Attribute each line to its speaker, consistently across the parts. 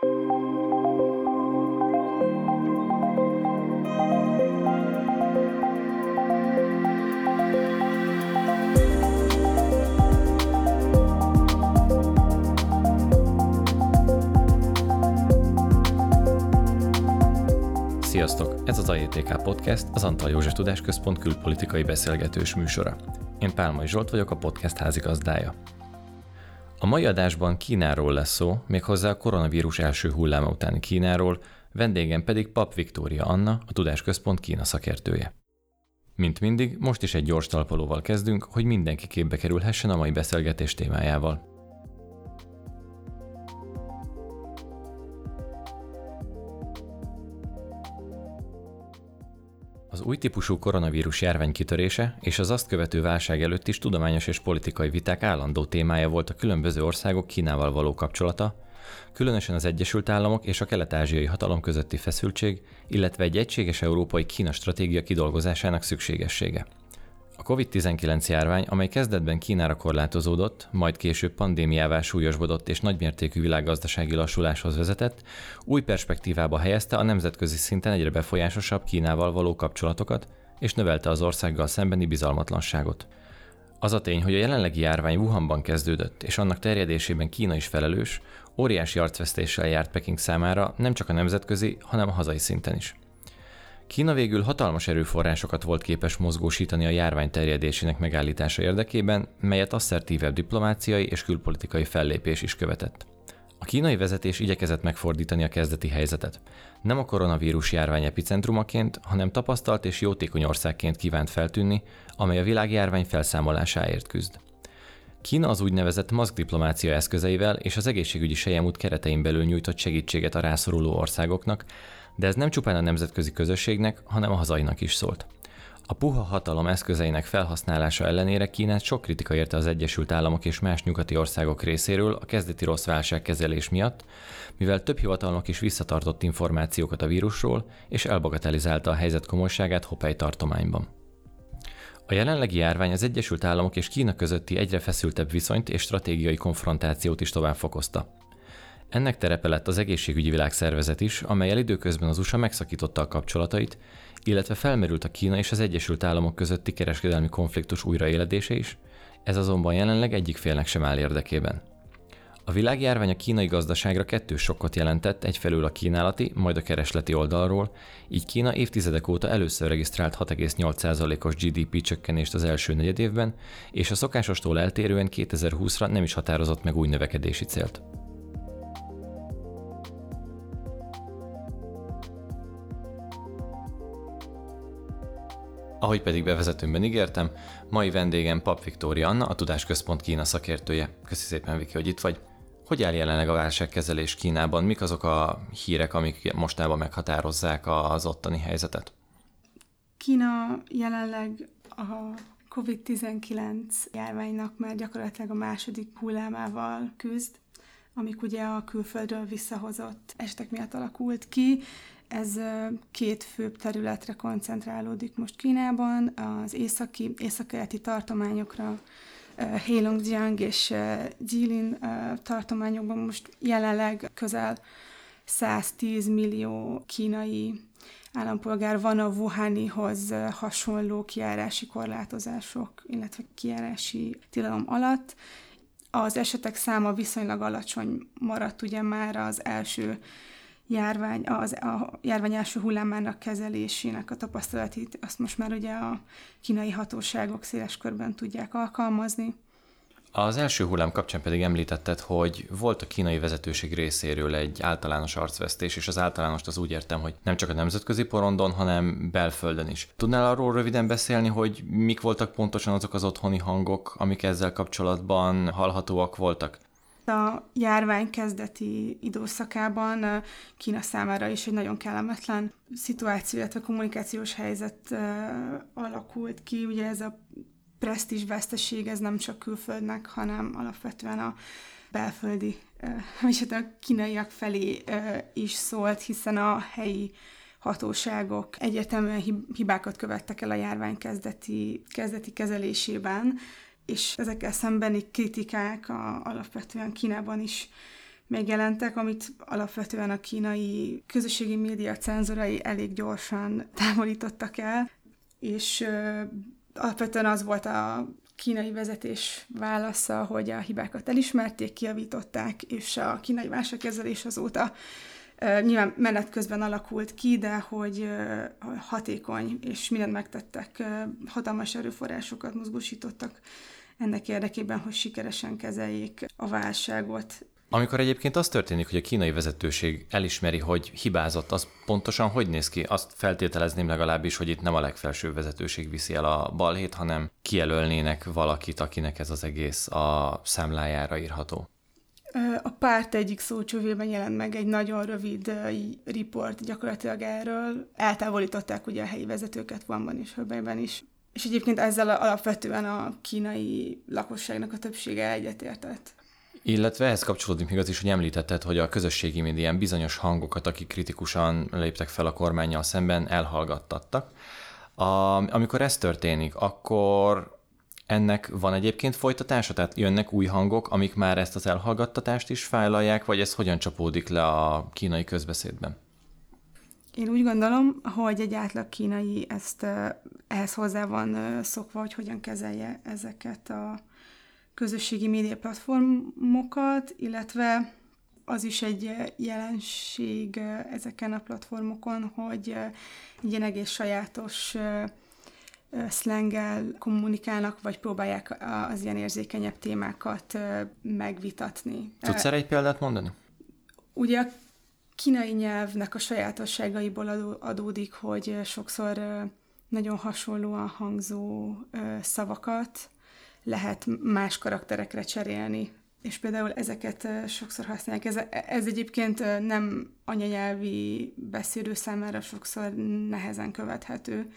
Speaker 1: Sziasztok! Ez az AJTK Podcast, az Antal József Tudásközpont külpolitikai beszélgetős műsora. Én Pálmai Zsolt vagyok, a podcast házigazdája. A mai adásban Kínáról lesz szó, méghozzá a koronavírus első hulláma utáni Kínáról, vendégem pedig Pap Viktória Anna, a Tudásközpont Kína szakértője. Mint mindig, most is egy gyors talpalóval kezdünk, hogy mindenki képbe kerülhessen a mai beszélgetés témájával. Az új típusú koronavírus járvány kitörése és az azt követő válság előtt is tudományos és politikai viták állandó témája volt a különböző országok Kínával való kapcsolata, különösen az Egyesült Államok és a kelet-ázsiai hatalom közötti feszültség, illetve egy egységes európai Kína stratégia kidolgozásának szükségessége. A COVID-19 járvány, amely kezdetben Kínára korlátozódott, majd később pandémiává súlyosbodott és nagymértékű világgazdasági lassuláshoz vezetett, új perspektívába helyezte a nemzetközi szinten egyre befolyásosabb Kínával való kapcsolatokat, és növelte az országgal szembeni bizalmatlanságot. Az a tény, hogy a jelenlegi járvány Wuhanban kezdődött, és annak terjedésében Kína is felelős, óriási arcvesztéssel járt Peking számára nem csak a nemzetközi, hanem a hazai szinten is. Kína végül hatalmas erőforrásokat volt képes mozgósítani a járvány terjedésének megállítása érdekében, melyet asszertívebb diplomáciai és külpolitikai fellépés is követett. A kínai vezetés igyekezett megfordítani a kezdeti helyzetet. Nem a koronavírus járvány epicentrumaként, hanem tapasztalt és jótékony országként kívánt feltűnni, amely a világjárvány felszámolásáért küzd. Kína az úgynevezett maszkdiplomácia eszközeivel és az egészségügyi sejemút keretein belül nyújtott segítséget a rászoruló országoknak, de ez nem csupán a nemzetközi közösségnek, hanem a hazainak is szólt. A puha hatalom eszközeinek felhasználása ellenére Kínát sok kritika érte az Egyesült Államok és más nyugati országok részéről a kezdeti rossz válságkezelés miatt, mivel több hivatalnok is visszatartott információkat a vírusról, és elbagatelizálta a helyzet komolyságát Hopei tartományban. A jelenlegi járvány az Egyesült Államok és Kína közötti egyre feszültebb viszonyt és stratégiai konfrontációt is tovább fokozta. Ennek terepe lett az egészségügyi világszervezet is, amelyel időközben az USA megszakította a kapcsolatait, illetve felmerült a Kína és az Egyesült Államok közötti kereskedelmi konfliktus újraéledése is, ez azonban jelenleg egyik félnek sem áll érdekében. A világjárvány a kínai gazdaságra kettős sokkot jelentett, egyfelől a kínálati, majd a keresleti oldalról, így Kína évtizedek óta először regisztrált 6,8%-os GDP csökkenést az első negyedévben, és a szokásostól eltérően 2020-ra nem is határozott meg új növekedési célt. Ahogy pedig bevezetőmben ígértem, mai vendégem Pap Viktória Anna, a Tudásközpont Kína szakértője. Köszi szépen, Viki, hogy itt vagy. Hogy áll jelenleg a válságkezelés Kínában? Mik azok a hírek, amik mostában meghatározzák az ottani helyzetet?
Speaker 2: Kína jelenleg a COVID-19 járványnak már gyakorlatilag a második hullámával küzd, amik ugye a külföldről visszahozott estek miatt alakult ki. Ez két főbb területre koncentrálódik most Kínában, az északi, északkeleti tartományokra, Heilongjiang és Jilin tartományokban most jelenleg közel 110 millió kínai állampolgár van a Wuhanihoz hasonló kiárási korlátozások, illetve kiárási tilalom alatt. Az esetek száma viszonylag alacsony maradt ugye már az első járvány, az, a járvány első hullámának kezelésének a tapasztalatit, azt most már ugye a kínai hatóságok széles körben tudják alkalmazni.
Speaker 1: Az első hullám kapcsán pedig említetted, hogy volt a kínai vezetőség részéről egy általános arcvesztés, és az általánost az úgy értem, hogy nem csak a nemzetközi porondon, hanem belföldön is. Tudnál arról röviden beszélni, hogy mik voltak pontosan azok az otthoni hangok, amik ezzel kapcsolatban hallhatóak voltak?
Speaker 2: A járvány kezdeti időszakában Kína számára is egy nagyon kellemetlen szituáció, illetve kommunikációs helyzet alakult ki. Ugye ez a presztízs veszteség, ez nem csak külföldnek, hanem alapvetően a belföldi, vagy hát a kínaiak felé is szólt, hiszen a helyi hatóságok egyértelműen hibákat követtek el a járvány kezdeti, kezdeti kezelésében, és ezekkel szembeni kritikák a, alapvetően Kínában is megjelentek, amit alapvetően a kínai közösségi média cenzorai elég gyorsan távolítottak el, és alapvetően az volt a kínai vezetés válasza, hogy a hibákat elismerték, kiavították, és a kínai válságkezelés azóta Nyilván menet közben alakult ki, de hogy hatékony, és mindent megtettek, hatalmas erőforrásokat mozgósítottak ennek érdekében, hogy sikeresen kezeljék a válságot.
Speaker 1: Amikor egyébként az történik, hogy a kínai vezetőség elismeri, hogy hibázott, az pontosan hogy néz ki? Azt feltételezném legalábbis, hogy itt nem a legfelső vezetőség viszi el a balhét, hanem kijelölnének valakit, akinek ez az egész a számlájára írható.
Speaker 2: A párt egyik szócsövében jelent meg egy nagyon rövid riport gyakorlatilag erről. Eltávolították ugye a helyi vezetőket vanban és Höbeiben is. És egyébként ezzel alapvetően a kínai lakosságnak a többsége egyetértett.
Speaker 1: Illetve ehhez kapcsolódik még az is, hogy említetted, hogy a közösségi médián bizonyos hangokat, akik kritikusan léptek fel a kormányjal szemben, elhallgattattak. A, amikor ez történik, akkor ennek van egyébként folytatása? Tehát jönnek új hangok, amik már ezt az elhallgattatást is fájlalják, vagy ez hogyan csapódik le a kínai közbeszédben?
Speaker 2: Én úgy gondolom, hogy egy átlag kínai ezt ehhez hozzá van szokva, hogy hogyan kezelje ezeket a közösségi média platformokat, illetve az is egy jelenség ezeken a platformokon, hogy egy ilyen egész sajátos szlengel kommunikálnak, vagy próbálják az ilyen érzékenyebb témákat megvitatni.
Speaker 1: Tudsz erre egy példát mondani?
Speaker 2: Ugye a kínai nyelvnek a sajátosságaiból adódik, hogy sokszor nagyon hasonlóan hangzó szavakat lehet más karakterekre cserélni. És például ezeket sokszor használják. Ez, ez egyébként nem anyanyelvi beszélő számára sokszor nehezen követhető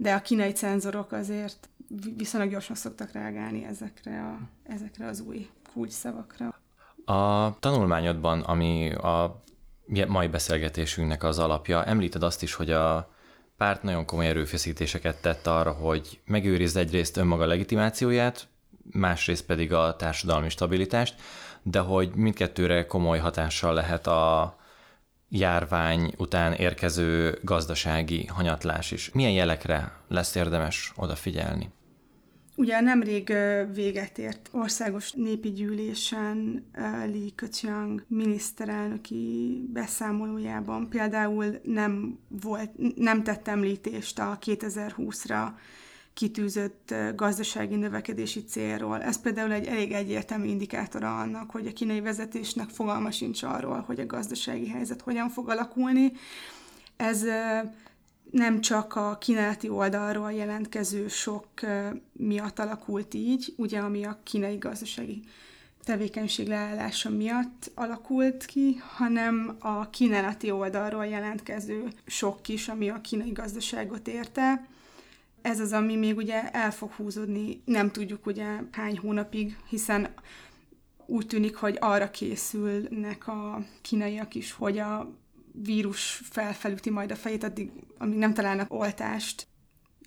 Speaker 2: de a kínai cenzorok azért viszonylag gyorsan szoktak reagálni ezekre, a, ezekre az új kulcsszavakra.
Speaker 1: A tanulmányodban, ami a mai beszélgetésünknek az alapja, említed azt is, hogy a párt nagyon komoly erőfeszítéseket tett arra, hogy megőrizze egyrészt önmaga legitimációját, másrészt pedig a társadalmi stabilitást, de hogy mindkettőre komoly hatással lehet a járvány után érkező gazdasági hanyatlás is. Milyen jelekre lesz érdemes odafigyelni?
Speaker 2: Ugye nemrég véget ért országos népi gyűlésen Li Keqiang miniszterelnöki beszámolójában például nem, volt, nem tett említést a 2020-ra kitűzött gazdasági növekedési célról. Ez például egy elég egyértelmű indikátora annak, hogy a kínai vezetésnek fogalma sincs arról, hogy a gazdasági helyzet hogyan fog alakulni. Ez nem csak a kínálati oldalról jelentkező sok miatt alakult így, ugye ami a kínai gazdasági tevékenység leállása miatt alakult ki, hanem a kínálati oldalról jelentkező sok is, ami a kínai gazdaságot érte. Ez az, ami még ugye el fog húzódni, nem tudjuk ugye hány hónapig, hiszen úgy tűnik, hogy arra készülnek a kínaiak is, hogy a vírus felfelüti majd a fejét, addig, amíg nem találnak oltást,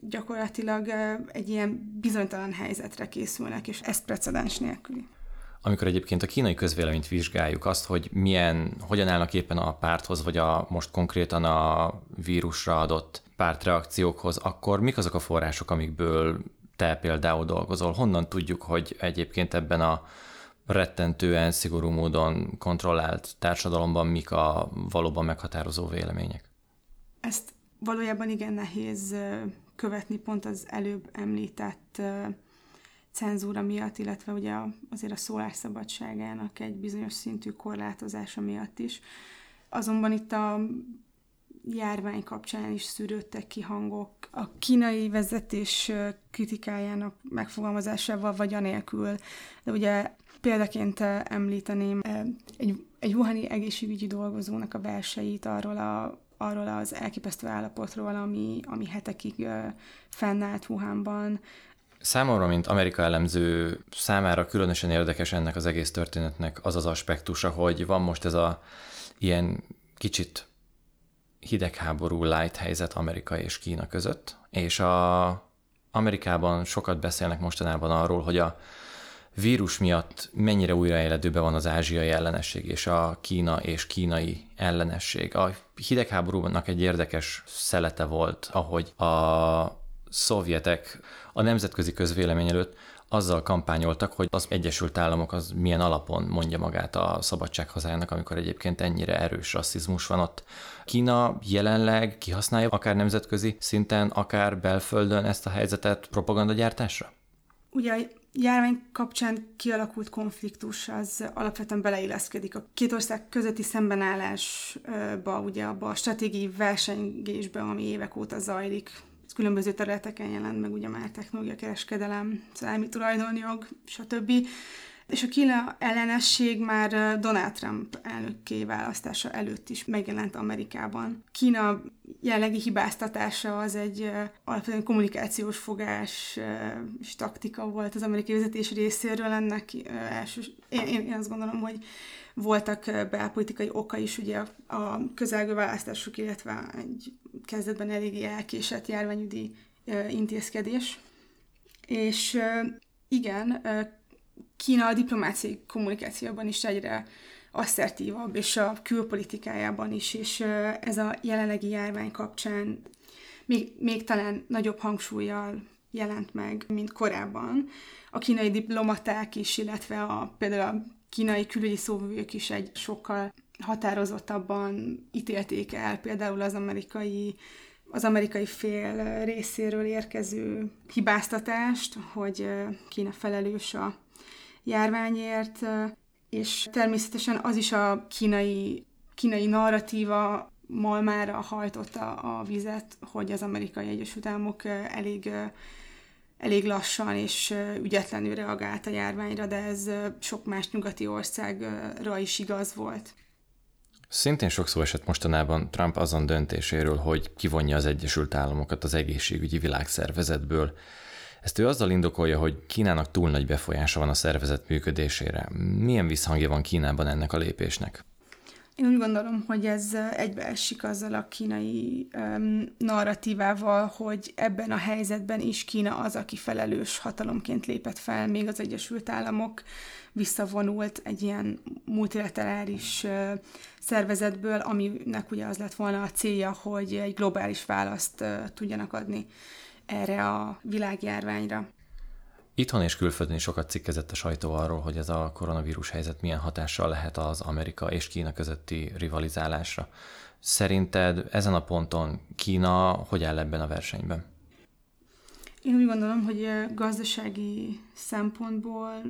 Speaker 2: gyakorlatilag egy ilyen bizonytalan helyzetre készülnek, és ez precedens nélküli.
Speaker 1: Amikor egyébként a kínai közvéleményt vizsgáljuk, azt, hogy milyen, hogyan állnak éppen a párthoz, vagy a most konkrétan a vírusra adott pártreakciókhoz, akkor mik azok a források, amikből te például dolgozol? Honnan tudjuk, hogy egyébként ebben a rettentően szigorú módon kontrollált társadalomban mik a valóban meghatározó vélemények?
Speaker 2: Ezt valójában igen nehéz követni pont az előbb említett cenzúra miatt, illetve ugye azért a szólásszabadságának egy bizonyos szintű korlátozása miatt is. Azonban itt a járvány kapcsán is szűrődtek ki hangok. A kínai vezetés kritikájának megfogalmazásával vagy anélkül, de ugye példaként említeném egy, egy wuhani egészségügyi dolgozónak a verseit arról a arról az elképesztő állapotról, ami, ami hetekig fennállt Wuhanban,
Speaker 1: Számomra, mint Amerika elemző, számára különösen érdekes ennek az egész történetnek az az aspektusa, hogy van most ez a ilyen kicsit hidegháború light helyzet Amerika és Kína között, és a Amerikában sokat beszélnek mostanában arról, hogy a vírus miatt mennyire újraéledőbe van az ázsiai ellenesség és a Kína és kínai ellenesség. A hidegháborúnak egy érdekes szelete volt, ahogy a szovjetek a nemzetközi közvélemény előtt azzal kampányoltak, hogy az Egyesült Államok az milyen alapon mondja magát a szabadság hazájának, amikor egyébként ennyire erős rasszizmus van ott. Kína jelenleg kihasználja akár nemzetközi szinten, akár belföldön ezt a helyzetet propagandagyártásra?
Speaker 2: Ugye járvány kapcsán kialakult konfliktus az alapvetően beleilleszkedik a két ország közötti szembenállásba, ugye abba a stratégiai versengésbe, ami évek óta zajlik különböző területeken jelent meg, ugye már technológia, kereskedelem, szellemi tulajdonjog, stb. És a Kína ellenesség már Donald Trump elnökké választása előtt is megjelent Amerikában. Kína jelenlegi hibáztatása az egy alapvetően kommunikációs fogás és taktika volt az amerikai vezetés részéről ennek első, én, én azt gondolom, hogy voltak belpolitikai oka is, ugye a közelgő választások, illetve egy kezdetben eléggé elkésett járványügyi intézkedés. És igen, Kína a diplomáciai kommunikációban is egyre asszertívabb, és a külpolitikájában is, és ez a jelenlegi járvány kapcsán még, még talán nagyobb hangsúlyjal jelent meg, mint korábban. A kínai diplomaták is, illetve a, például a kínai külügyi szóvivők is egy sokkal határozottabban ítélték el például az amerikai az amerikai fél részéről érkező hibáztatást, hogy Kína felelős a járványért, és természetesen az is a kínai, kínai narratíva malmára hajtotta a vizet, hogy az amerikai Egyesült Államok elég elég lassan és ügyetlenül reagált a járványra, de ez sok más nyugati országra is igaz volt.
Speaker 1: Szintén sok szó esett mostanában Trump azon döntéséről, hogy kivonja az Egyesült Államokat az egészségügyi világszervezetből. Ezt ő azzal indokolja, hogy Kínának túl nagy befolyása van a szervezet működésére. Milyen visszhangja van Kínában ennek a lépésnek?
Speaker 2: Én úgy gondolom, hogy ez egybeesik azzal a kínai um, narratívával, hogy ebben a helyzetben is Kína az, aki felelős hatalomként lépett fel, még az Egyesült Államok visszavonult egy ilyen multilaterális uh, szervezetből, aminek ugye az lett volna a célja, hogy egy globális választ uh, tudjanak adni erre a világjárványra.
Speaker 1: Itthon és külföldön is sokat cikkezett a sajtó arról, hogy ez a koronavírus helyzet milyen hatással lehet az Amerika és Kína közötti rivalizálásra. Szerinted ezen a ponton Kína hogy áll ebben a versenyben?
Speaker 2: Én úgy gondolom, hogy gazdasági szempontból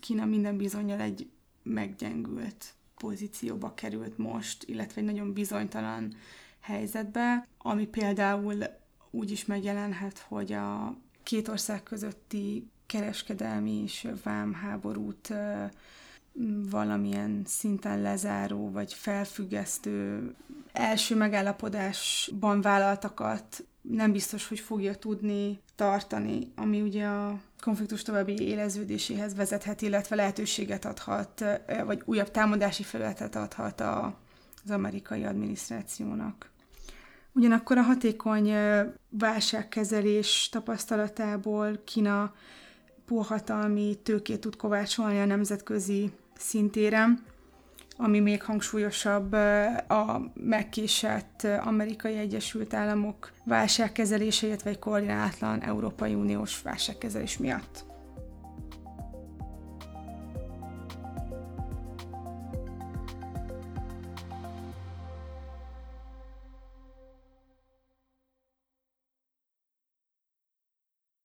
Speaker 2: Kína minden bizonyal egy meggyengült pozícióba került most, illetve egy nagyon bizonytalan helyzetbe, ami például úgy is megjelenhet, hogy a két ország közötti kereskedelmi és vámháborút valamilyen szinten lezáró vagy felfüggesztő első megállapodásban vállaltakat nem biztos, hogy fogja tudni tartani, ami ugye a konfliktus további éleződéséhez vezethet, illetve lehetőséget adhat, vagy újabb támadási felületet adhat a, az amerikai adminisztrációnak. Ugyanakkor a hatékony válságkezelés tapasztalatából Kína póhatalmi tőkét tud kovácsolni a nemzetközi szintéren, ami még hangsúlyosabb a megkésett amerikai Egyesült Államok válságkezelése, illetve egy koordinátlan Európai Uniós válságkezelés miatt.